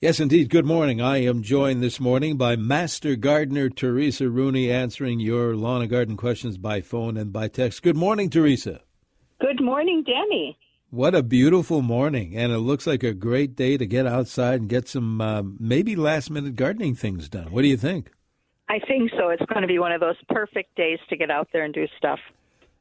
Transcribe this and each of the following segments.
Yes, indeed. Good morning. I am joined this morning by Master Gardener Teresa Rooney answering your lawn and garden questions by phone and by text. Good morning, Teresa. Good morning, Danny. What a beautiful morning. And it looks like a great day to get outside and get some uh, maybe last minute gardening things done. What do you think? I think so. It's going to be one of those perfect days to get out there and do stuff.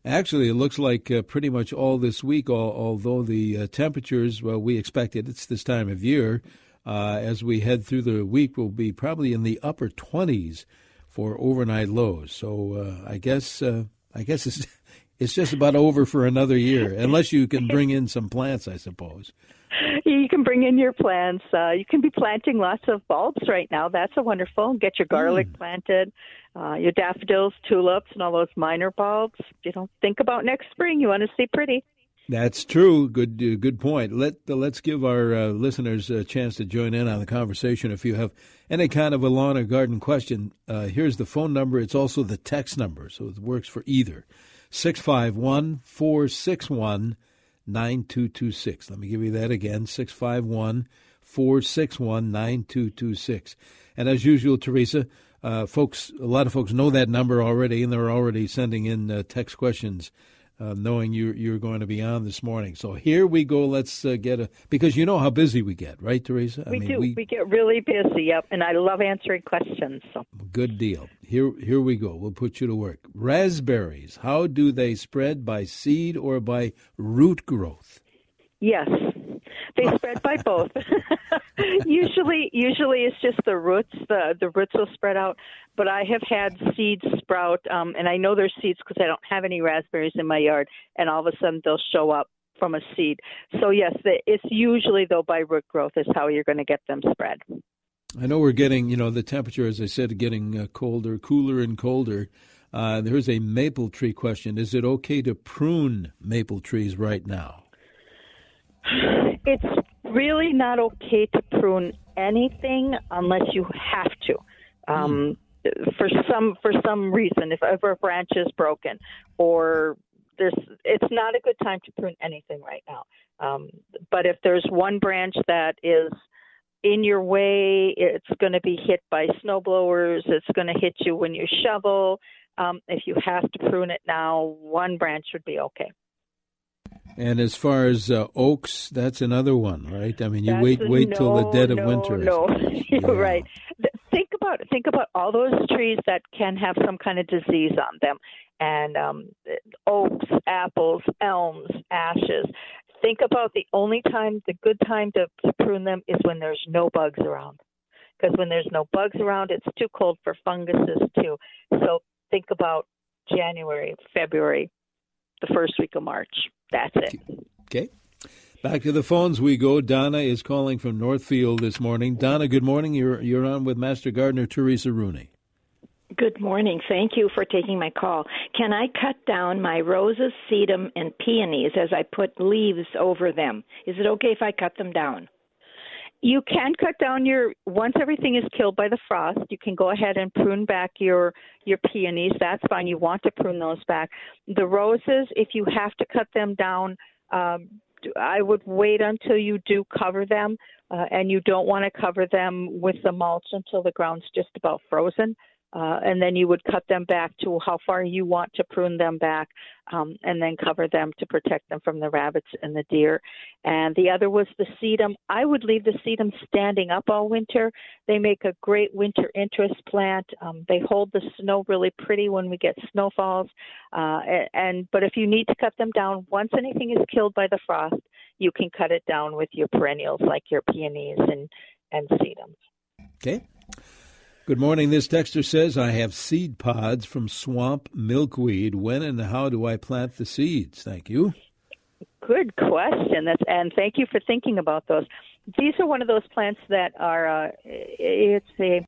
Actually, it looks like uh, pretty much all this week, although the uh, temperatures, well, we expected it's this time of year uh, as we head through the week will be probably in the upper 20s for overnight lows. So uh, I guess uh, I guess it's it's just about over for another year, unless you can bring in some plants, I suppose. You can bring in your plants. Uh, you can be planting lots of bulbs right now. That's a wonderful. Get your garlic mm. planted, uh, your daffodils, tulips, and all those minor bulbs. You know, think about next spring. You want to see pretty. That's true. Good, uh, good point. Let uh, let's give our uh, listeners a chance to join in on the conversation. If you have any kind of a lawn or garden question, uh, here's the phone number. It's also the text number, so it works for either. 651 461 9226. Let me give you that again 651 461 9226. And as usual, Teresa, uh, folks, a lot of folks know that number already, and they're already sending in uh, text questions uh, knowing you you're going to be on this morning. So here we go. Let's uh, get a because you know how busy we get, right, Teresa? I we mean, do. We, we, get really busy. Yep, and I love answering questions. So good deal. Here here we go. We'll put you to work. Raspberries. How do they spread by seed or by root growth? Yes, they spread by both. usually, usually it's just the roots. The the roots will spread out. But I have had seeds sprout, um, and I know there's seeds because I don't have any raspberries in my yard, and all of a sudden they'll show up from a seed. So yes, it's usually though by root growth is how you're going to get them spread. I know we're getting, you know, the temperature, as I said, getting uh, colder, cooler, and colder. Uh, there's a maple tree question. Is it okay to prune maple trees right now? It's really not okay to prune anything unless you have to. Um, mm. For some for some reason, if ever a branch is broken, or there's, it's not a good time to prune anything right now. Um, but if there's one branch that is in your way, it's going to be hit by snow blowers. It's going to hit you when you shovel. Um, if you have to prune it now, one branch would be okay. And as far as uh, oaks, that's another one, right? I mean, you that's wait wait no, till the dead of no, winter. No, you're yeah. right. Think about think about all those trees that can have some kind of disease on them, and um, oaks, apples, elms, ashes. Think about the only time, the good time to, to prune them is when there's no bugs around. Because when there's no bugs around, it's too cold for funguses too. So think about January, February, the first week of March. That's it. Okay. Back to the phones we go. Donna is calling from Northfield this morning. Donna, good morning. You're you're on with Master Gardener Teresa Rooney. Good morning. Thank you for taking my call. Can I cut down my roses, sedum, and peonies as I put leaves over them? Is it okay if I cut them down? You can cut down your once everything is killed by the frost. You can go ahead and prune back your your peonies. That's fine. You want to prune those back. The roses, if you have to cut them down, um, I would wait until you do cover them, uh, and you don't want to cover them with the mulch until the ground's just about frozen. Uh, and then you would cut them back to how far you want to prune them back, um, and then cover them to protect them from the rabbits and the deer. And the other was the sedum. I would leave the sedum standing up all winter. They make a great winter interest plant. Um, they hold the snow really pretty when we get snowfalls. Uh, and, but if you need to cut them down, once anything is killed by the frost, you can cut it down with your perennials like your peonies and and sedums. Okay. Good morning. This texter says, I have seed pods from swamp milkweed. When and how do I plant the seeds? Thank you. Good question. That's, and thank you for thinking about those. These are one of those plants that are, uh, it's a,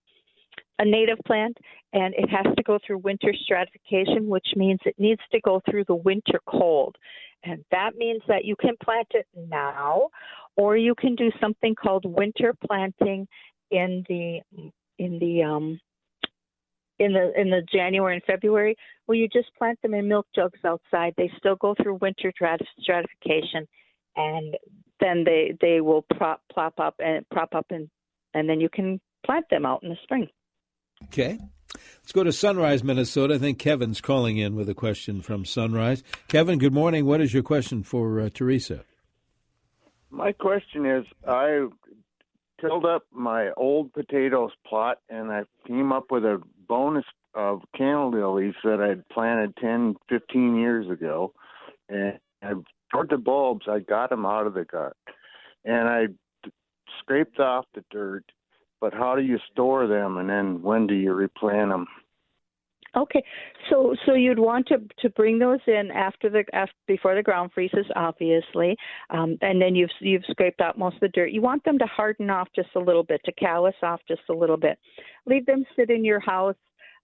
a native plant and it has to go through winter stratification, which means it needs to go through the winter cold. And that means that you can plant it now or you can do something called winter planting in the in the um, in the in the January and February, where you just plant them in milk jugs outside. They still go through winter stratification, and then they they will prop plop up and prop up and and then you can plant them out in the spring. Okay. Let's go to Sunrise, Minnesota. I think Kevin's calling in with a question from Sunrise. Kevin, good morning. What is your question for uh, Teresa? My question is I tilled up my old potatoes plot and I came up with a bonus of canna lilies that I'd planted 10, 15 years ago. And I toward the bulbs, I got them out of the gut. And I scraped off the dirt. But how do you store them and then when do you replant them? Okay, so so you'd want to to bring those in after the after, before the ground freezes, obviously, um, and then you've you've scraped out most of the dirt. You want them to harden off just a little bit, to callus off just a little bit. Leave them sit in your house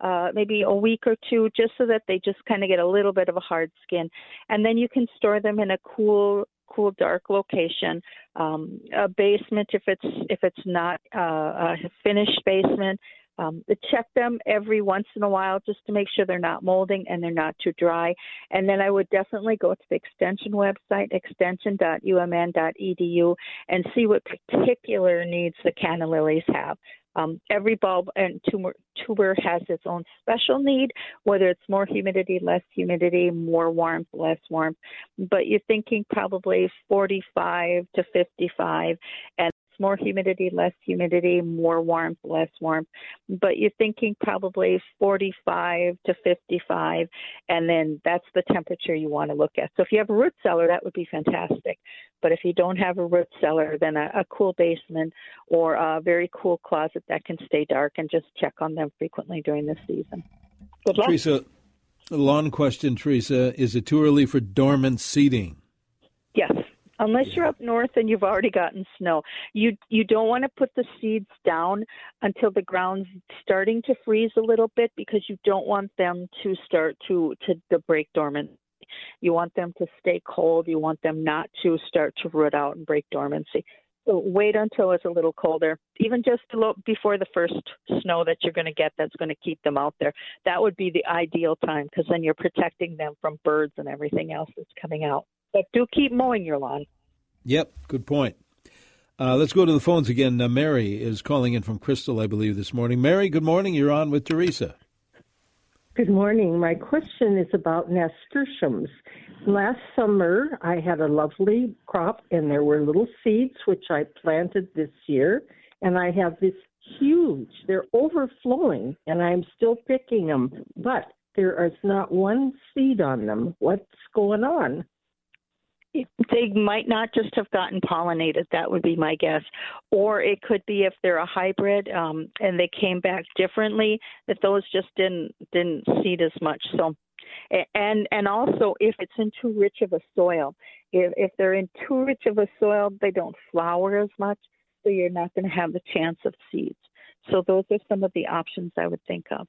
uh, maybe a week or two, just so that they just kind of get a little bit of a hard skin, and then you can store them in a cool cool dark location um, a basement if it's if it's not uh, a finished basement um, check them every once in a while just to make sure they're not molding and they're not too dry. And then I would definitely go to the extension website, extension.umn.edu, and see what particular needs the canna lilies have. Um, every bulb and tuber, tuber has its own special need, whether it's more humidity, less humidity, more warmth, less warmth. But you're thinking probably 45 to 55, and more humidity, less humidity, more warmth, less warmth. But you're thinking probably 45 to 55, and then that's the temperature you want to look at. So if you have a root cellar, that would be fantastic. But if you don't have a root cellar, then a, a cool basement or a very cool closet that can stay dark and just check on them frequently during the season. Good luck. Teresa, lawn question, Teresa. Is it too early for dormant seeding? Unless you're up north and you've already gotten snow. You you don't want to put the seeds down until the ground's starting to freeze a little bit because you don't want them to start to to, to break dormant. You want them to stay cold. You want them not to start to root out and break dormancy. So wait until it's a little colder, even just a little before the first snow that you're going to get that's going to keep them out there. That would be the ideal time because then you're protecting them from birds and everything else that's coming out. But do keep mowing your lawn. Yep, good point. Uh, let's go to the phones again. Uh, Mary is calling in from Crystal, I believe, this morning. Mary, good morning. You're on with Teresa. Good morning. My question is about nasturtiums. Last summer, I had a lovely crop, and there were little seeds which I planted this year, and I have this huge. They're overflowing, and I'm still picking them, but there is not one seed on them. What's going on? They might not just have gotten pollinated. That would be my guess. Or it could be if they're a hybrid um, and they came back differently, that those just didn't didn't seed as much. So, and and also if it's in too rich of a soil, if if they're in too rich of a soil, they don't flower as much. So you're not going to have the chance of seeds. So those are some of the options I would think of.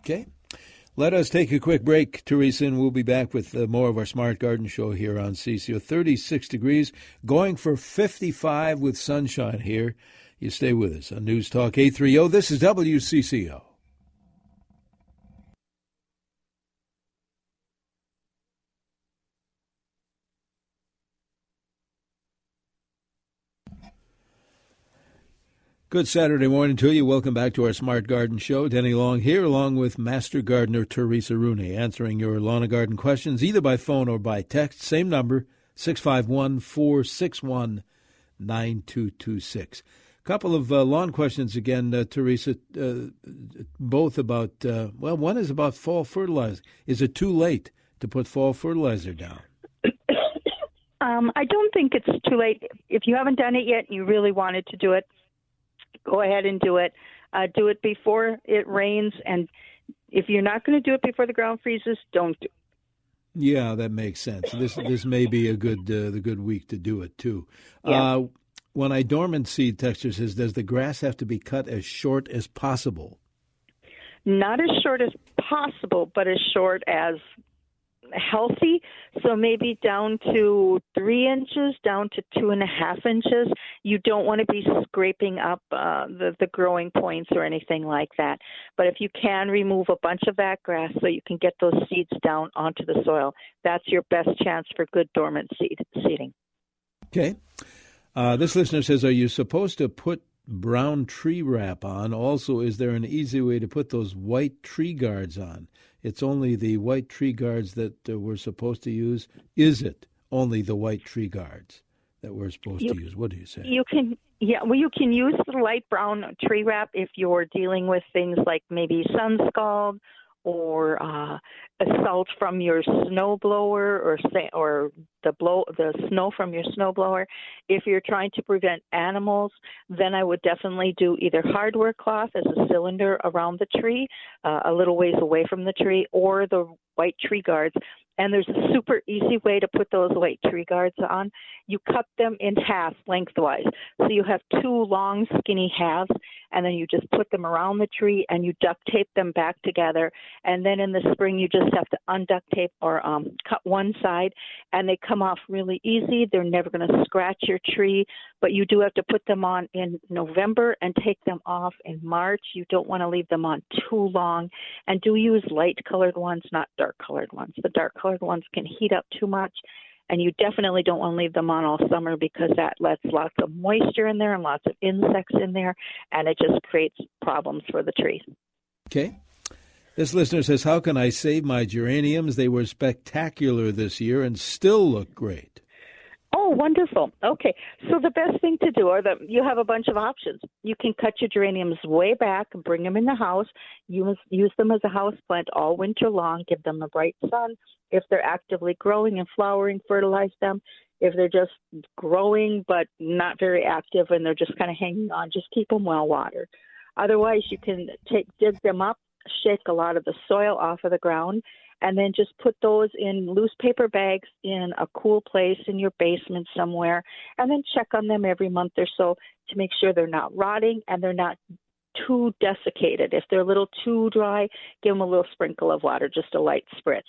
Okay. Let us take a quick break, Teresa, and we'll be back with uh, more of our Smart Garden Show here on CCO. 36 degrees, going for 55 with sunshine here. You stay with us on News Talk 830. This is WCCO. Good Saturday morning to you. Welcome back to our Smart Garden Show. Denny Long here, along with Master Gardener Teresa Rooney, answering your lawn and garden questions either by phone or by text. Same number, 651 461 9226. Couple of uh, lawn questions again, uh, Teresa, uh, both about, uh, well, one is about fall fertilizer. Is it too late to put fall fertilizer down? Um, I don't think it's too late. If you haven't done it yet and you really wanted to do it, go ahead and do it. Uh, do it before it rains, and if you're not going to do it before the ground freezes, don't do. It. Yeah, that makes sense. This this may be a good uh, the good week to do it too. Yeah. Uh, when I dormant seed texture says, does the grass have to be cut as short as possible? Not as short as possible, but as short as healthy. So maybe down to three inches, down to two and a half inches. You don't want to be scraping up uh, the the growing points or anything like that. But if you can remove a bunch of that grass so you can get those seeds down onto the soil, that's your best chance for good dormant seed seeding. Okay. Uh, this listener says, "Are you supposed to put brown tree wrap on? Also, is there an easy way to put those white tree guards on? It's only the white tree guards that uh, we're supposed to use. Is it only the white tree guards that we're supposed You- to use? What do you say? You can, yeah, well, you can use the light brown tree wrap if you're dealing with things like maybe sun scald or uh, assault from your snow blower or sa- or the blow the snow from your snow blower. If you're trying to prevent animals, then I would definitely do either hardware cloth as a cylinder around the tree, uh, a little ways away from the tree, or the white tree guards. And there's a super easy way to put those white tree guards on. You cut them in half lengthwise. So you have two long, skinny halves, and then you just put them around the tree and you duct tape them back together. And then in the spring, you just have to unduct tape or um, cut one side, and they come off really easy. They're never going to scratch your tree, but you do have to put them on in November and take them off in March. You don't want to leave them on too long, and do use light colored ones, not dark colored ones. The dark colored ones can heat up too much. And you definitely don't want to leave them on all summer because that lets lots of moisture in there and lots of insects in there, and it just creates problems for the tree. Okay. This listener says, How can I save my geraniums? They were spectacular this year and still look great. Oh, wonderful. Okay, so the best thing to do are that you have a bunch of options. You can cut your geraniums way back bring them in the house. Use use them as a house plant all winter long. Give them the bright sun. If they're actively growing and flowering, fertilize them. If they're just growing but not very active and they're just kind of hanging on, just keep them well watered. Otherwise, you can take dig them up, shake a lot of the soil off of the ground, and then just put those in loose paper bags in a cool place in your basement somewhere, and then check on them every month or so to make sure they're not rotting and they're not too desiccated. If they're a little too dry, give them a little sprinkle of water, just a light spritz.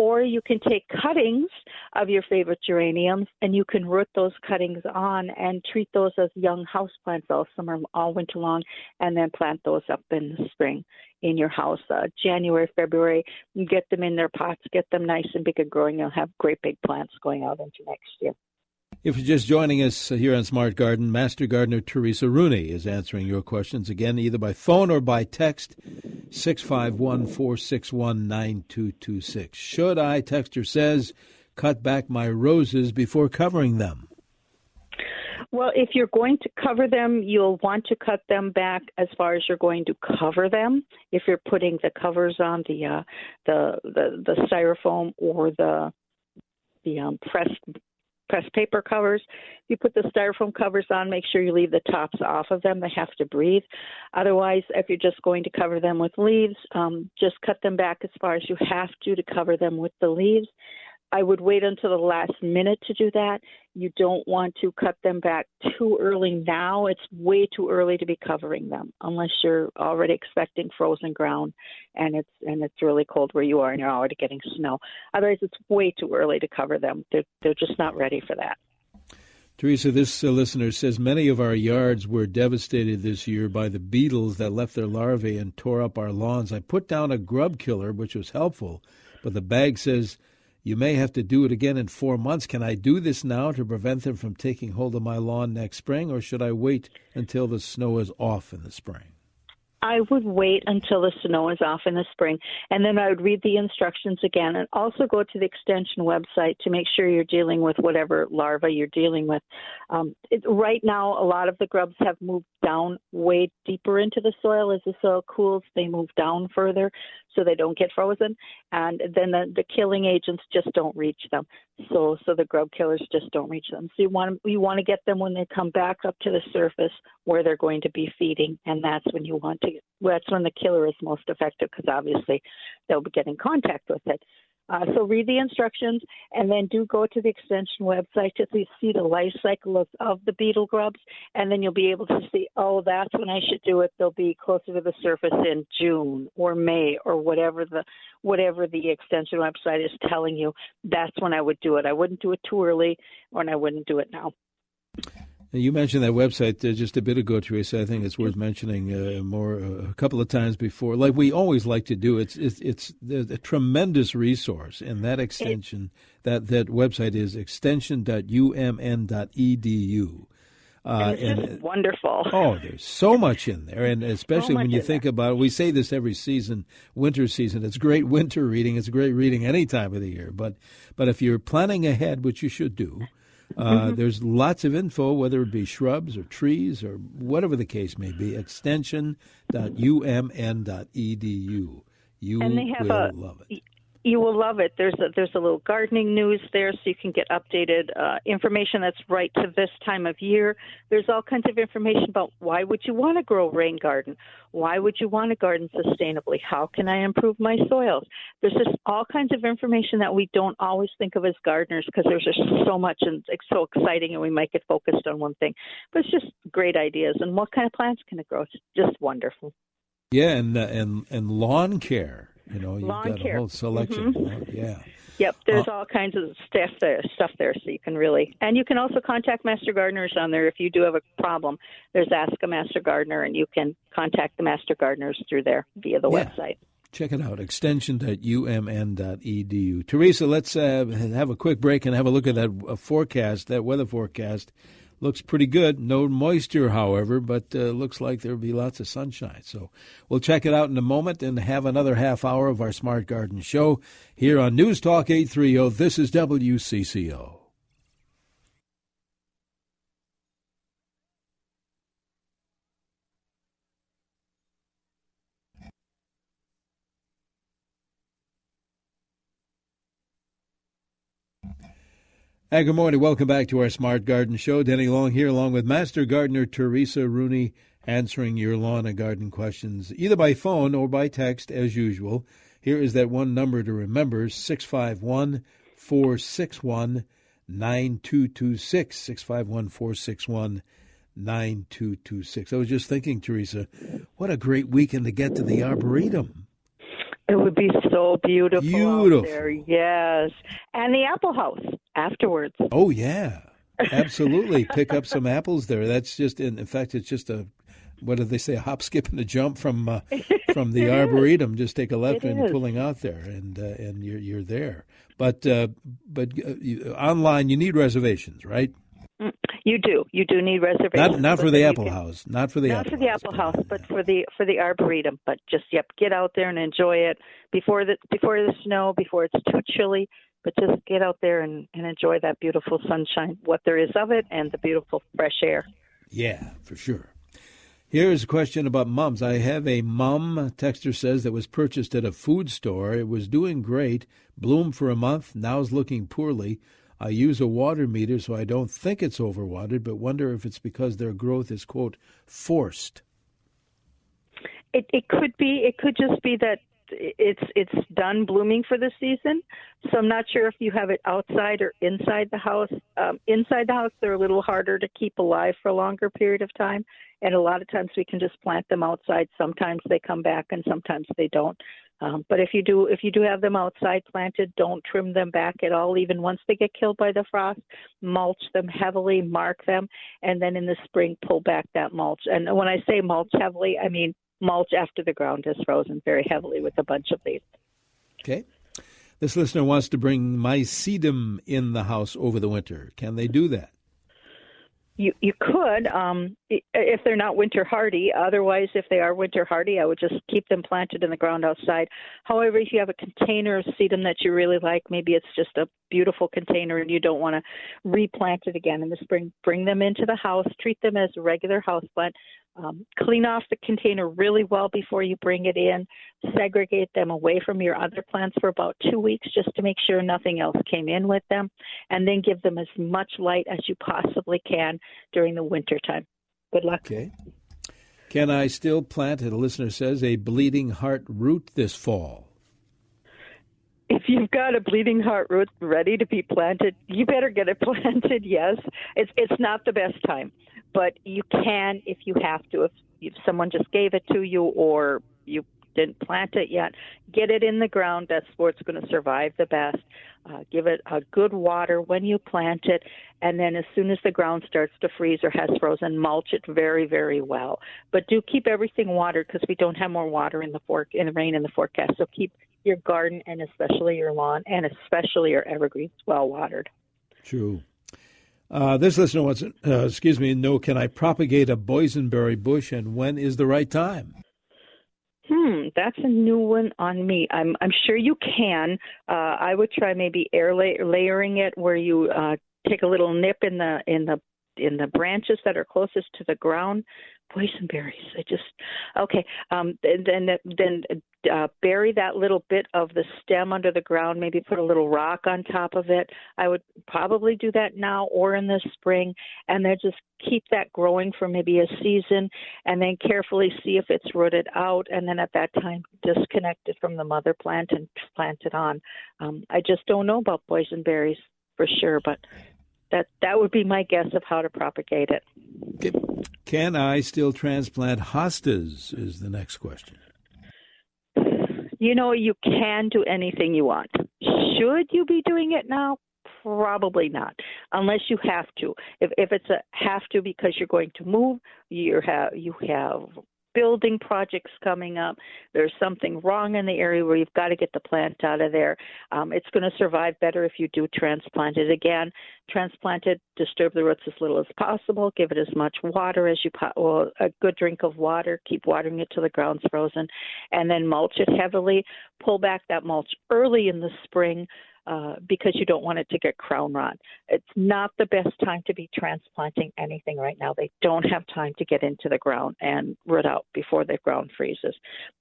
Or you can take cuttings of your favorite geraniums and you can root those cuttings on and treat those as young house plants all summer, all winter long, and then plant those up in the spring in your house. Uh, January, February, get them in their pots, get them nice and big and growing. You'll have great big plants going out into next year. If you're just joining us here on Smart Garden, Master Gardener Teresa Rooney is answering your questions again, either by phone or by text, 651 461 9226. Should I, texter says, cut back my roses before covering them? Well, if you're going to cover them, you'll want to cut them back as far as you're going to cover them. If you're putting the covers on the uh, the, the the styrofoam or the the um, pressed pressed paper covers, if you put the styrofoam covers on, make sure you leave the tops off of them. They have to breathe. Otherwise, if you're just going to cover them with leaves, um, just cut them back as far as you have to to cover them with the leaves. I would wait until the last minute to do that. You don't want to cut them back too early now. It's way too early to be covering them unless you're already expecting frozen ground and it's and it's really cold where you are and you're already getting snow. Otherwise, it's way too early to cover them. They're they're just not ready for that. Teresa, this uh, listener says many of our yards were devastated this year by the beetles that left their larvae and tore up our lawns. I put down a grub killer, which was helpful, but the bag says You may have to do it again in four months. Can I do this now to prevent them from taking hold of my lawn next spring, or should I wait until the snow is off in the spring? I would wait until the snow is off in the spring, and then I would read the instructions again, and also go to the extension website to make sure you're dealing with whatever larva you're dealing with. Um, it, right now, a lot of the grubs have moved down way deeper into the soil. As the soil cools, they move down further, so they don't get frozen, and then the, the killing agents just don't reach them. So, so the grub killers just don't reach them. So you want you want to get them when they come back up to the surface where they're going to be feeding, and that's when you want to. That's when the killer is most effective because obviously they'll be getting contact with it. Uh, so read the instructions and then do go to the extension website to see the life cycle of, of the beetle grubs, and then you'll be able to see, oh, that's when I should do it. They'll be closer to the surface in June or May or whatever the whatever the extension website is telling you. That's when I would do it. I wouldn't do it too early, or I wouldn't do it now. You mentioned that website uh, just a bit ago, Teresa. I think it's worth mentioning uh, more uh, a couple of times before, like we always like to do. It's it's, it's a tremendous resource, and that extension that that website is extension.umn.edu. Uh, and it's and, wonderful. Oh, there's so much in there, and especially so when you think there. about it, we say this every season, winter season. It's great winter reading. It's great reading any time of the year. But but if you're planning ahead, which you should do, uh, mm-hmm. There's lots of info, whether it be shrubs or trees or whatever the case may be. Extension.umn.edu. You and they have will a, love it. You will love it. There's a, there's a little gardening news there, so you can get updated uh, information that's right to this time of year. There's all kinds of information about why would you want to grow rain garden, why would you want to garden sustainably, how can I improve my soils. There's just all kinds of information that we don't always think of as gardeners because there's just so much and it's so exciting, and we might get focused on one thing. But it's just great ideas, and what kind of plants can it grow? It's just wonderful. Yeah, and uh, and and lawn care you know, you've Lawn got care. a whole selection. Mm-hmm. Yeah. Yep, there's uh, all kinds of stuff there, stuff there, so you can really, and you can also contact Master Gardeners on there if you do have a problem. There's Ask a Master Gardener, and you can contact the Master Gardeners through there via the yeah. website. Check it out, extension.umn.edu. Teresa, let's uh, have a quick break and have a look at that uh, forecast, that weather forecast looks pretty good. No moisture, however, but uh, looks like there'll be lots of sunshine. So we'll check it out in a moment and have another half hour of our Smart Garden show here on News Talk 830. This is WCCO. Good morning. Welcome back to our Smart Garden Show. Denny Long here, along with Master Gardener Teresa Rooney, answering your lawn and garden questions either by phone or by text, as usual. Here is that one number to remember 651 461 9226. 651 461 9226. I was just thinking, Teresa, what a great weekend to get to the Arboretum. It would be so beautiful. Beautiful. there. Yes. And the apple house afterwards. Oh yeah. Absolutely. Pick up some apples there. That's just in, in fact it's just a what do they say? A hop, skip, and a jump from uh, from the arboretum. Just take a left it and is. pulling out there, and uh, and you're you're there. But uh, but uh, you, online, you need reservations, right? Mm, You do. You do need reservations. Not not for the apple house. Not for the not apple for the house, apple house, but for the for the arboretum. But just yep, get out there and enjoy it before the before the snow, before it's too chilly. But just get out there and, and enjoy that beautiful sunshine, what there is of it, and the beautiful fresh air. Yeah, for sure. Here's a question about mums. I have a mum, Texter says, that was purchased at a food store. It was doing great, bloomed for a month, now is looking poorly. I use a water meter, so I don't think it's overwatered, but wonder if it's because their growth is, quote, forced. It it could be. It could just be that it's it's done blooming for the season. So I'm not sure if you have it outside or inside the house. Um, inside the house, they're a little harder to keep alive for a longer period of time, and a lot of times we can just plant them outside. Sometimes they come back, and sometimes they don't. Um, but if you do if you do have them outside planted, don't trim them back at all. Even once they get killed by the frost, mulch them heavily, mark them, and then in the spring pull back that mulch. And when I say mulch heavily, I mean mulch after the ground has frozen very heavily with a bunch of leaves. Okay. This listener wants to bring my sedum in the house over the winter. Can they do that? You you could um, if they're not winter hardy. Otherwise, if they are winter hardy, I would just keep them planted in the ground outside. However, if you have a container of sedum that you really like, maybe it's just a beautiful container and you don't want to replant it again in the spring, bring them into the house. Treat them as a regular house plant. Um, clean off the container really well before you bring it in. Segregate them away from your other plants for about two weeks just to make sure nothing else came in with them. And then give them as much light as you possibly can during the winter time. Good luck. Okay. Can I still plant, a listener says, a bleeding heart root this fall? if you've got a bleeding heart root ready to be planted, you better get it planted. Yes, it's it's not the best time, but you can if you have to. If, if someone just gave it to you, or you didn't plant it yet, get it in the ground. That's where it's going to survive the best. Uh, give it a good water when you plant it, and then as soon as the ground starts to freeze or has frozen, mulch it very, very well. But do keep everything watered because we don't have more water in the fork in the rain in the forecast. So keep your garden and especially your lawn and especially your evergreens well watered. True. Uh, this listener wants, uh, excuse me, no, can I propagate a boysenberry bush and when is the right time? Hmm, that's a new one on me. I'm I'm sure you can. Uh, I would try maybe air la- layering it where you uh, take a little nip in the in the in the branches that are closest to the ground. Boysenberries. I just okay. Um, then then uh, bury that little bit of the stem under the ground. Maybe put a little rock on top of it. I would probably do that now or in the spring, and then just keep that growing for maybe a season, and then carefully see if it's rooted out, and then at that time disconnect it from the mother plant and plant it on. Um, I just don't know about boysenberries for sure, but that that would be my guess of how to propagate it. Can I still transplant hostas? Is the next question. You know, you can do anything you want. Should you be doing it now? Probably not, unless you have to. If if it's a have to because you're going to move, you have you have building projects coming up. There's something wrong in the area where you've got to get the plant out of there. Um, it's going to survive better if you do transplant it again. Transplant it, disturb the roots as little as possible, give it as much water as you po- well, a good drink of water. Keep watering it till the ground's frozen, and then mulch it heavily. Pull back that mulch early in the spring uh, because you don't want it to get crown rot. It's not the best time to be transplanting anything right now. They don't have time to get into the ground and root out before the ground freezes.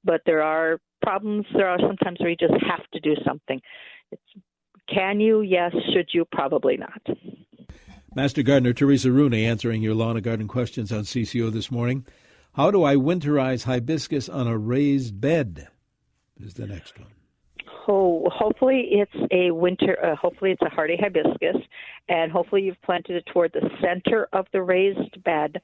But there are problems. There are sometimes where you just have to do something. It's, can you? Yes. Should you? Probably not. Master Gardener Teresa Rooney answering your lawn and garden questions on CCO this morning. How do I winterize hibiscus on a raised bed? Is the next one. So hopefully it's a winter. Uh, hopefully it's a hardy hibiscus, and hopefully you've planted it toward the center of the raised bed.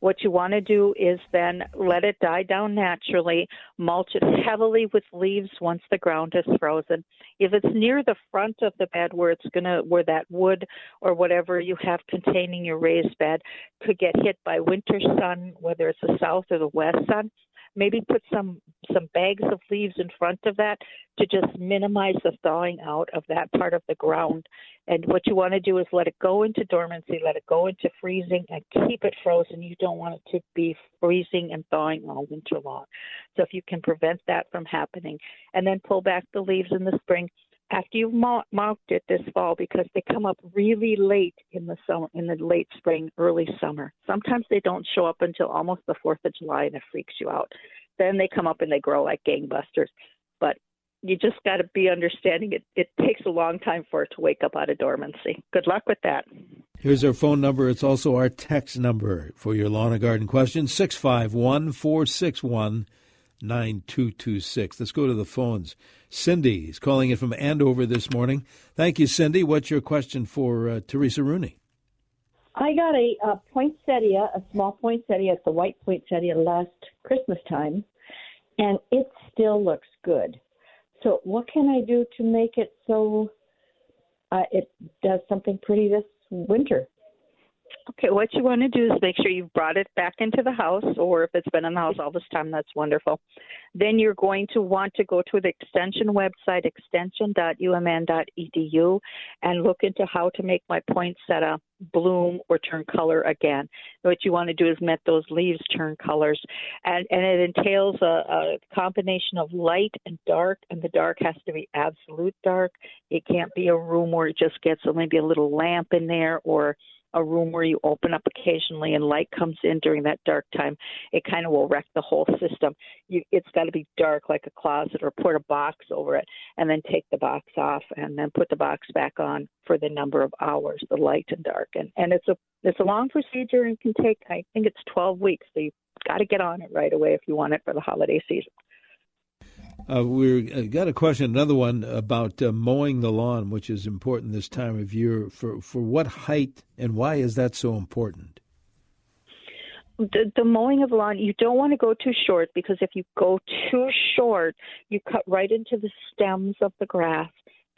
What you want to do is then let it die down naturally, mulch it heavily with leaves once the ground is frozen. If it's near the front of the bed where it's gonna where that wood or whatever you have containing your raised bed could get hit by winter sun, whether it's the south or the west sun, maybe put some some bags of leaves in front of that to just minimize the thawing out of that part of the ground. And what you want to do is let it go into dormancy, let it go into freezing, and keep it frozen. You don't want it to be freezing and thawing all winter long. So if you can prevent that from happening, and then pull back the leaves in the spring, after you've marked it this fall because they come up really late in the summer, in the late spring, early summer. Sometimes they don't show up until almost the 4th of July and it freaks you out. Then they come up and they grow like gangbusters. But you just got to be understanding it. It takes a long time for it to wake up out of dormancy. Good luck with that. Here's our phone number. It's also our text number for your lawn and garden questions 651 461 9226. Let's go to the phones. Cindy is calling in from Andover this morning. Thank you, Cindy. What's your question for uh, Teresa Rooney? I got a, a poinsettia, a small poinsettia. It's a white poinsettia last Christmas time, and it still looks good. So, what can I do to make it so uh, it does something pretty this winter? Okay, what you want to do is make sure you've brought it back into the house, or if it's been in the house all this time, that's wonderful. Then you're going to want to go to the extension website, extension.umn.edu, and look into how to make my poinsettia uh, bloom or turn color again. What you want to do is make those leaves turn colors, and, and it entails a, a combination of light and dark, and the dark has to be absolute dark. It can't be a room where it just gets maybe a little lamp in there or a room where you open up occasionally and light comes in during that dark time, it kind of will wreck the whole system. You, it's got to be dark like a closet or put a box over it and then take the box off and then put the box back on for the number of hours, the light and dark. And, and it's a it's a long procedure and can take I think it's 12 weeks. So you've got to get on it right away if you want it for the holiday season. Uh, we've uh, got a question, another one about uh, mowing the lawn, which is important this time of year. For for what height and why is that so important? The, the mowing of lawn, you don't want to go too short because if you go too short, you cut right into the stems of the grass.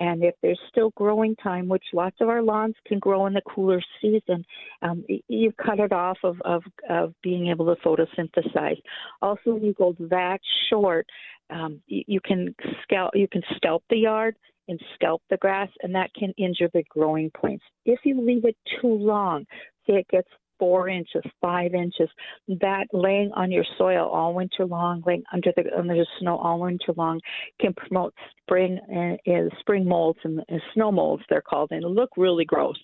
And if there's still growing time, which lots of our lawns can grow in the cooler season, um, you cut it off of, of, of being able to photosynthesize. Also, when you go that short, um, you, you can scalp you can scalp the yard and scalp the grass, and that can injure the growing points. If you leave it too long, say it gets four inches, five inches, that laying on your soil all winter long, laying under the under the snow all winter long, can promote spring uh, spring molds and uh, snow molds they're called, and look really gross.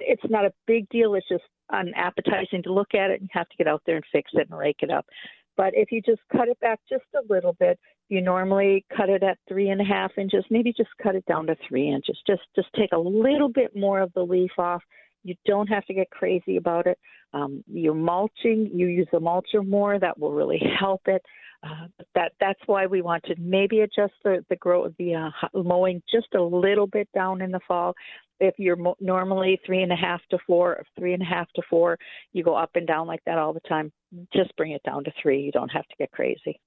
It's not a big deal. It's just unappetizing to look at it, and you have to get out there and fix it and rake it up. But if you just cut it back just a little bit, you normally cut it at three and a half inches. Maybe just cut it down to three inches. Just just take a little bit more of the leaf off. You don't have to get crazy about it. Um, you're mulching. You use a mulcher more. That will really help it. Uh, that that's why we want to maybe adjust the the grow the uh, mowing just a little bit down in the fall. If you're mo- normally three and a half to four, three and a half to four, you go up and down like that all the time. Just bring it down to three. You don't have to get crazy.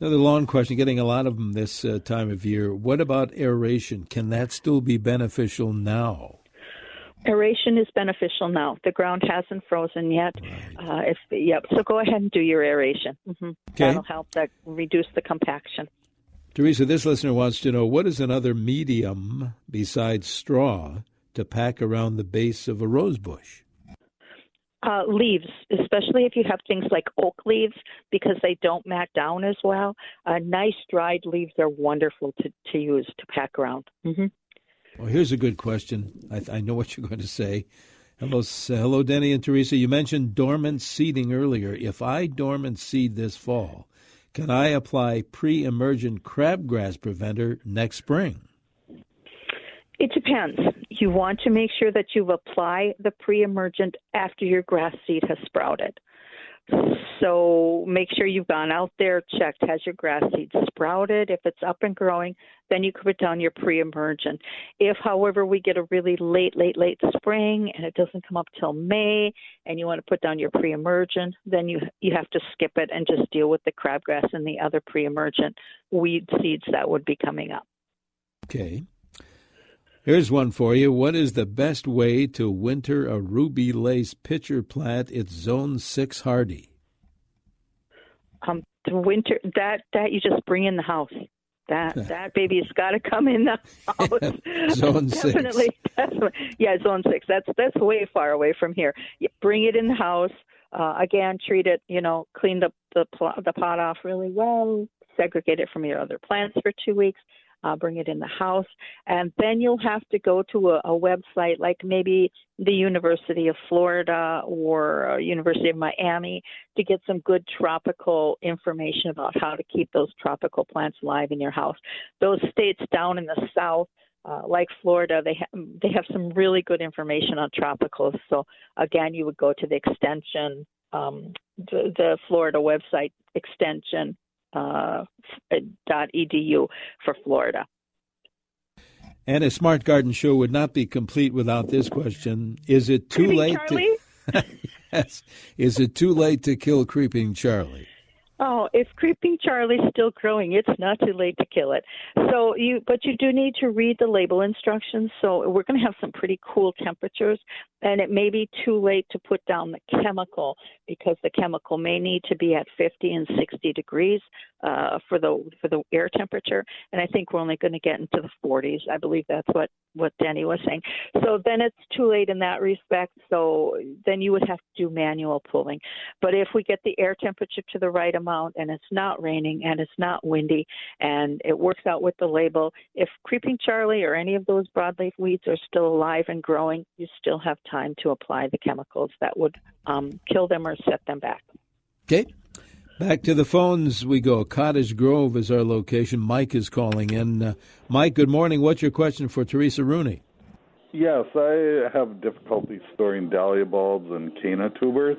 Another lawn question, getting a lot of them this uh, time of year. What about aeration? Can that still be beneficial now? Aeration is beneficial now. The ground hasn't frozen yet. Right. Uh, if yep, so go ahead and do your aeration. Mm-hmm. Okay. That'll help that reduce the compaction. Teresa, this listener wants to know what is another medium besides straw to pack around the base of a rose bush? Uh, leaves, especially if you have things like oak leaves, because they don't mat down as well. Uh, nice dried leaves are wonderful to, to use to pack around. Mm-hmm. Well, here's a good question. I, I know what you're going to say. Hello, hello, Denny and Teresa. You mentioned dormant seeding earlier. If I dormant seed this fall, can I apply pre-emergent crabgrass preventer next spring? It depends. You want to make sure that you apply the pre-emergent after your grass seed has sprouted. So make sure you've gone out there, checked, has your grass seed sprouted? If it's up and growing, then you could put down your pre-emergent. If, however, we get a really late, late, late spring and it doesn't come up till May, and you want to put down your pre-emergent, then you you have to skip it and just deal with the crabgrass and the other pre-emergent weed seeds that would be coming up. Okay. Here's one for you. What is the best way to winter a ruby lace pitcher plant? It's zone six hardy. Um, the winter that that you just bring in the house. That that baby has got to come in the house. zone definitely, six. Definitely, yeah, zone six. That's that's way far away from here. You bring it in the house. Uh, again, treat it. You know, clean the the, the pot off really well. Segregate it from your other plants for two weeks uh, bring it in the house, and then you'll have to go to a, a website like maybe the University of Florida or University of Miami to get some good tropical information about how to keep those tropical plants alive in your house. Those states down in the south. Uh, like Florida, they ha- they have some really good information on tropicals. So again, you would go to the extension, um, the, the Florida website extension uh, .edu for Florida. And a smart garden show would not be complete without this question: Is it too Creeping late Charlie? to? yes. Is it too late to kill Creeping Charlie? Oh, if creeping Charlie's still growing, it's not too late to kill it. So you, but you do need to read the label instructions. So we're going to have some pretty cool temperatures, and it may be too late to put down the chemical because the chemical may need to be at 50 and 60 degrees uh, for the for the air temperature. And I think we're only going to get into the 40s. I believe that's what what Denny was saying. So then it's too late in that respect. So then you would have to do manual pulling. But if we get the air temperature to the right amount and it's not raining and it's not windy and it works out with the label, if creeping Charlie or any of those broadleaf weeds are still alive and growing, you still have time to apply the chemicals that would um, kill them or set them back. Okay. Back to the phones we go. Cottage Grove is our location. Mike is calling in. Uh, Mike, good morning. What's your question for Teresa Rooney? Yes, I have difficulty storing dahlia bulbs and canna tubers,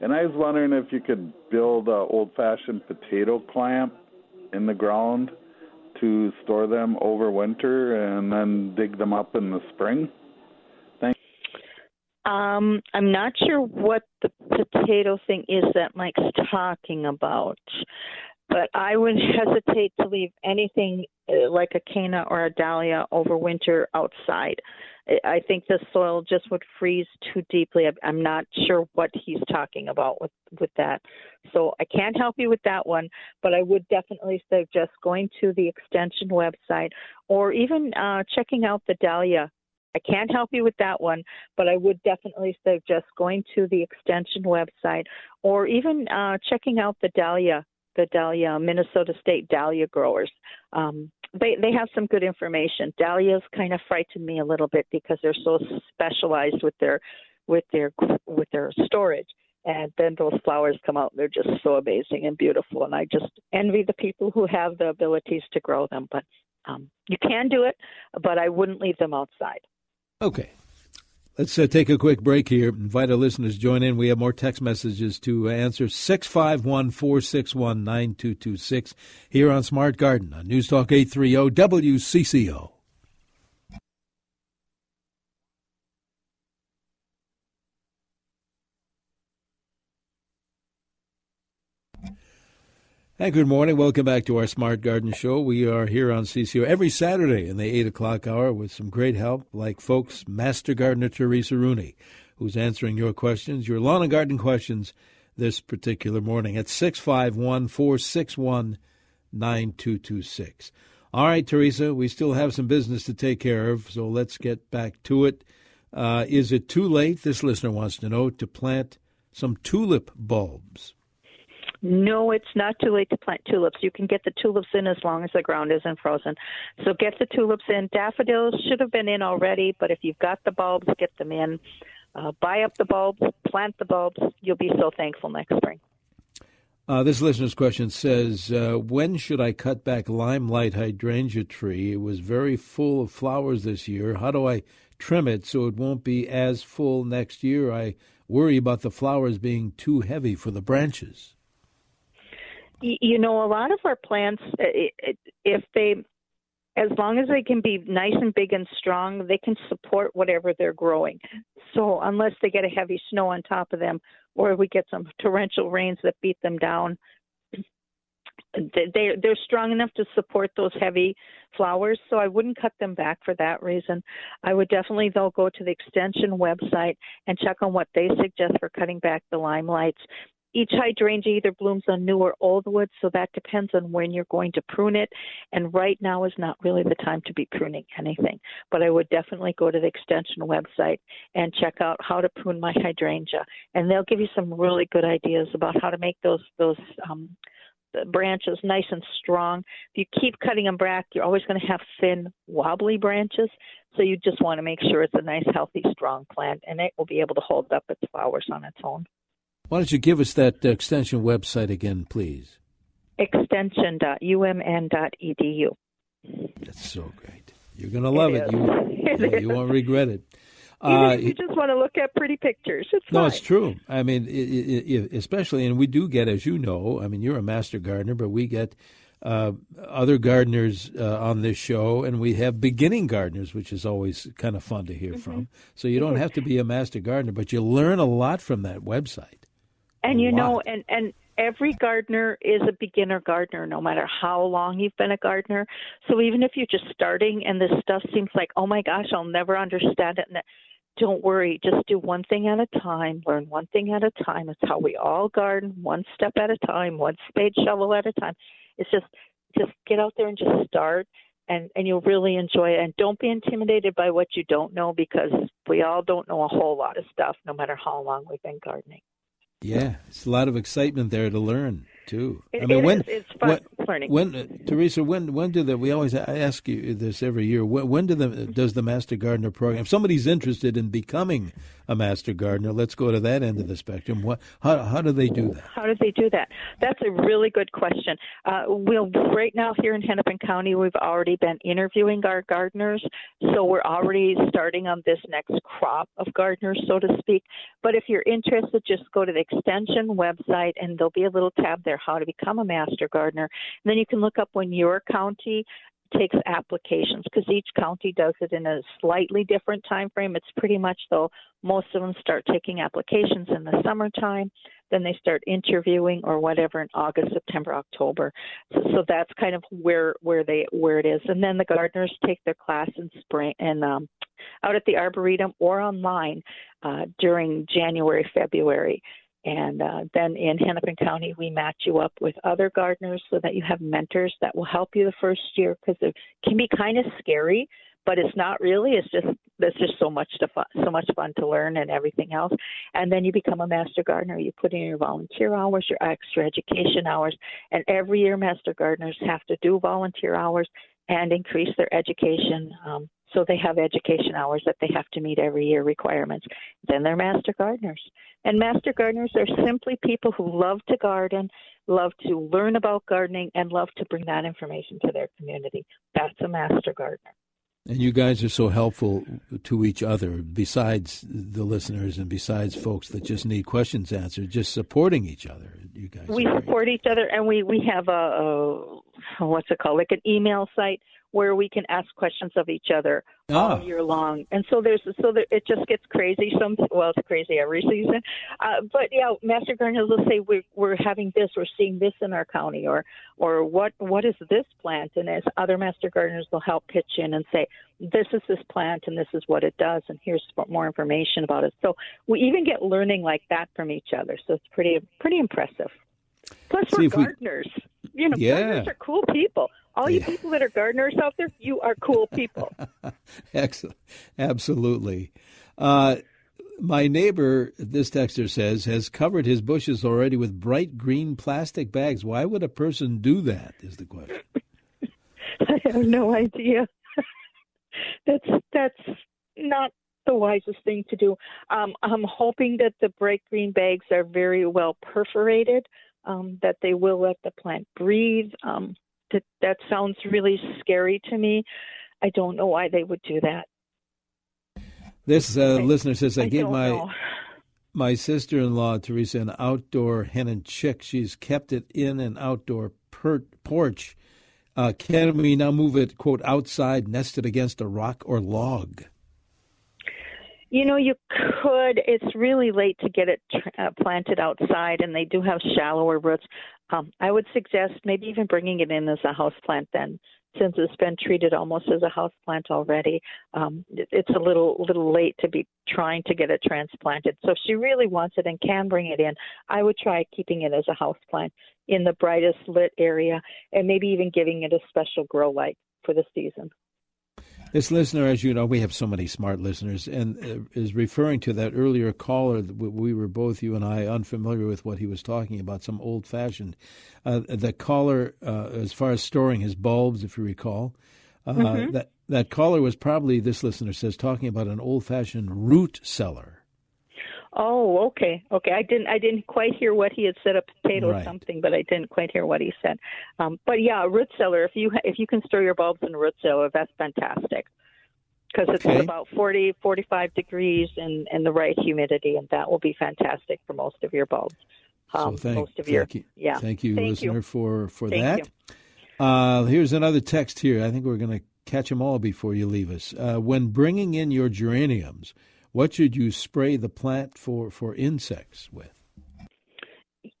and I was wondering if you could build a old-fashioned potato clamp in the ground to store them over winter and then dig them up in the spring. Um, I'm not sure what the potato thing is that Mike's talking about, but I would hesitate to leave anything uh, like a canna or a dahlia over winter outside. I think the soil just would freeze too deeply. I'm not sure what he's talking about with with that, so I can't help you with that one. But I would definitely suggest going to the extension website or even uh, checking out the dahlia I can't help you with that one, but I would definitely suggest going to the extension website or even uh, checking out the Dahlia, the Dahlia Minnesota State Dahlia growers. Um, they they have some good information. Dahlias kind of frighten me a little bit because they're so specialized with their with their with their storage. And then those flowers come out. And they're just so amazing and beautiful. And I just envy the people who have the abilities to grow them. But um, you can do it, but I wouldn't leave them outside. Okay. Let's uh, take a quick break here. Invite our listeners to join in. We have more text messages to answer. 651 461 9226 here on Smart Garden on News Talk 830 WCCO. And good morning. Welcome back to our Smart Garden Show. We are here on CCO every Saturday in the 8 o'clock hour with some great help, like folks, Master Gardener Teresa Rooney, who's answering your questions, your lawn and garden questions this particular morning at 651 461 9226. All right, Teresa, we still have some business to take care of, so let's get back to it. Uh, is it too late, this listener wants to know, to plant some tulip bulbs? No, it's not too late to plant tulips. You can get the tulips in as long as the ground isn't frozen. So get the tulips in. Daffodils should have been in already, but if you've got the bulbs, get them in. Uh, buy up the bulbs, plant the bulbs. You'll be so thankful next spring. Uh, this listener's question says, uh, "When should I cut back limelight hydrangea tree? It was very full of flowers this year. How do I trim it so it won't be as full next year? I worry about the flowers being too heavy for the branches." You know, a lot of our plants, uh, if they, as long as they can be nice and big and strong, they can support whatever they're growing. So unless they get a heavy snow on top of them, or we get some torrential rains that beat them down, they they're strong enough to support those heavy flowers. So i wouldn't cut them back for that reason. I would definitely though go to the extension website and check on what they suggest for cutting back the limelights each hydrangea either blooms on new or old wood, so that depends on when you're going to prune it. And right now is not really the time to be pruning anything. But I would definitely go to the extension website and check out how to prune my hydrangea, and they'll give you some really good ideas about how to make those those um, branches nice and strong. If you keep cutting them back, you're always going to have thin, wobbly branches. So you just want to make sure it's a nice, healthy, strong plant, and it will be able to hold up its flowers on its own. Why don't you give us that extension website again, please? Extension.umn.edu. That's so great. You're going to love it. it. You, it you won't regret it. Uh, you just want to look at pretty pictures, it's no, fine. it's true. I mean, it, it, especially, and we do get, as you know, I mean, you're a master gardener, but we get uh, other gardeners uh, on this show, and we have beginning gardeners, which is always kind of fun to hear mm-hmm. from. So you don't have to be a master gardener, but you learn a lot from that website. And you know, and and every gardener is a beginner gardener, no matter how long you've been a gardener. So even if you're just starting and this stuff seems like, oh my gosh, I'll never understand it. And don't worry, just do one thing at a time, learn one thing at a time. It's how we all garden, one step at a time, one spade shovel at a time. It's just just get out there and just start and and you'll really enjoy it and don't be intimidated by what you don't know because we all don't know a whole lot of stuff no matter how long we've been gardening. Yeah, it's a lot of excitement there to learn too. It, I mean, it when is. It's fun when, learning. when uh, Teresa, when when do the we always I ask you this every year? When, when do the does the Master Gardener program? If somebody's interested in becoming a Master Gardener, let's go to that end of the spectrum. What how how do they do that? How do they do that? That's a really good question. Uh, we'll right now here in Hennepin County, we've already been interviewing our gardeners, so we're already starting on this next crop of gardeners, so to speak. But if you're interested, just go to the Extension website, and there'll be a little tab there, how to become a Master Gardener. And then you can look up when your county takes applications because each county does it in a slightly different time frame. It's pretty much though most of them start taking applications in the summertime, then they start interviewing or whatever in August, September, October. So, so that's kind of where where they where it is. And then the gardeners take their class in spring and um, out at the arboretum or online uh, during January, February. And uh, then in Hennepin County, we match you up with other gardeners so that you have mentors that will help you the first year because it can be kind of scary, but it's not really. It's just there's just so much to fun, so much fun to learn and everything else. And then you become a master gardener. You put in your volunteer hours, your extra education hours, and every year master gardeners have to do volunteer hours and increase their education. Um, so they have education hours that they have to meet every year requirements. Then they're master gardeners. And master gardeners are simply people who love to garden, love to learn about gardening, and love to bring that information to their community. That's a master gardener. And you guys are so helpful to each other, besides the listeners and besides folks that just need questions answered, just supporting each other. You guys. We support each other, and we, we have a, a, what's it called, like an email site where we can ask questions of each other Ah. all year long. And so there's so there, it just gets crazy. Some well, it's crazy every season. Uh, but yeah, master gardeners will say we're we're having this, we're seeing this in our county, or or what what is this plant? And as other master gardeners will help pitch in and say this is this plant and this is what it does, and here's more information about it. So we even get learning like that from each other. So it's pretty pretty impressive. Plus, we're if we- gardeners. You know, Yeah. gardeners are cool people. All you people that are gardeners out there, you are cool people. Excellent. Absolutely. Uh, my neighbor, this texter says, has covered his bushes already with bright green plastic bags. Why would a person do that? Is the question. I have no idea. that's that's not the wisest thing to do. Um, I'm hoping that the bright green bags are very well perforated, um, that they will let the plant breathe. Um, that that sounds really scary to me. I don't know why they would do that. This uh, listener says, I, I gave my know. my sister in law Teresa an outdoor hen and chick. She's kept it in an outdoor per- porch. Uh, can we now move it quote outside, nested against a rock or log? You know, you could. It's really late to get it uh, planted outside, and they do have shallower roots. Um, I would suggest maybe even bringing it in as a house plant then, since it's been treated almost as a house plant already. Um, it- it's a little little late to be trying to get it transplanted. So if she really wants it and can bring it in, I would try keeping it as a house plant in the brightest lit area, and maybe even giving it a special grow light for the season. This listener, as you know, we have so many smart listeners, and uh, is referring to that earlier caller. that We we were both, you and I, unfamiliar with what he was talking about, some old fashioned. Uh, the caller, uh, as far as storing his bulbs, if you recall, uh, Mhm. that, that caller was probably, this listener says, talking about an old fashioned root cellar. Oh, okay, okay. I didn't, I didn't quite hear what he had said. A potato Right. something, but I didn't quite hear what he said. Um, but yeah, root cellar. If you if you can store your bulbs in a root cellar, that's fantastic because it's Okay. about 40, 45 degrees and and the right humidity, and that will be fantastic for most of your bulbs. Um, so thank, most of your thank you, yeah. thank you, Thank listener, you. for for Thank that. Uh, here's another text here. I think we're going to catch them all before you leave us. Uh, when bringing in your geraniums, what should you spray the plant for for insects with?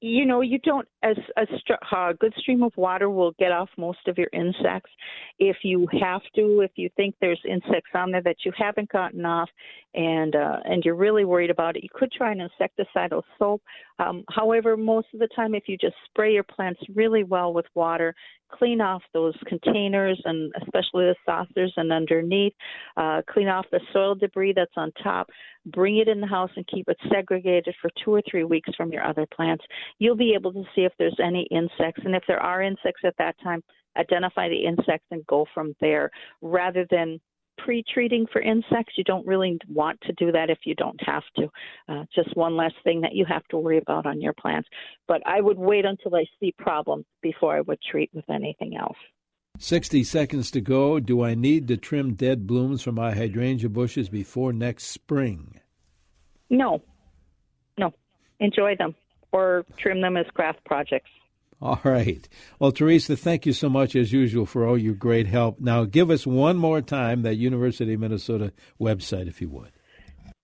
you know you don't as a, a good stream of water will get off most of your insects. If you have to if you think there's insects on there that you haven't gotten off and uh, and you're really worried about it you could try an insecticidal soap. Um, however most of the time if you just spray your plants really well with water clean off those containers and especially the saucers and underneath uh, clean off the soil debris that's on top bring it in the house and keep it segregated for two or three weeks from your other plants. You'll be able to see if there's any insects. And if there are insects at that time, identify the insects and go from there rather than pre treating for insects. You don't really want to do that if you don't have to. Uh, just one less thing that you have to worry about on your plants. But I would wait until I see problems before I would treat with anything else. 60 seconds to go. Do I need to trim dead blooms from my hydrangea bushes before next spring? No. No. Enjoy them or trim them as craft projects. All right. Well, Teresa, thank you so much as usual for all your great help. Now, give us one more time that University of Minnesota website, if you would.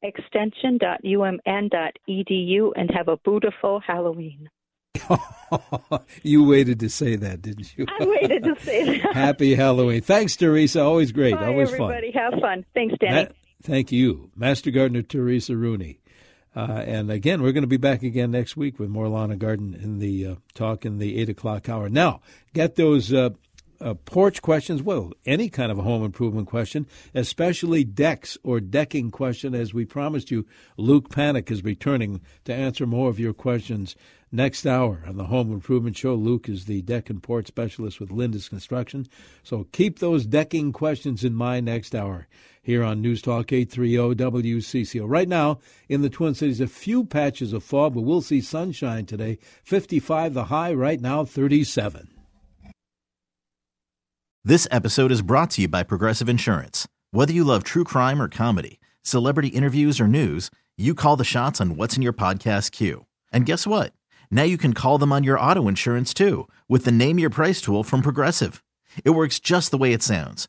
Extension.umn.edu and have a beautiful Halloween. you waited to say that, didn't you? I waited to say that. Happy Halloween. Thanks, Teresa. Always great. Bye, Always everybody. fun. Have fun. Thanks, Danny. Ma- thank you. Master Gardener Teresa Rooney. Uh, and again, we're going to be back again next week with more lawn and garden in the uh, talk in the eight o'clock hour. Now, get those uh, uh, porch questions. Well, any kind of a home improvement question, especially decks or decking question. As we promised you, Luke Panic is returning to answer more of your questions next hour on the Home Improvement Show. Luke is the deck and port specialist with Lindus Construction. So keep those decking questions in mind next hour here on News Talk 830 WCCO. Right now, in the Twin Cities, a few patches of fog, but we'll see sunshine today. 55 the high, right now 37. This episode is brought to you by Progressive Insurance. Whether you love true crime or comedy, celebrity interviews or news, you call the shots on what's in your podcast queue. And guess what? Now you can call them on your auto insurance too with the Name Your Price tool from Progressive. It works just the way it sounds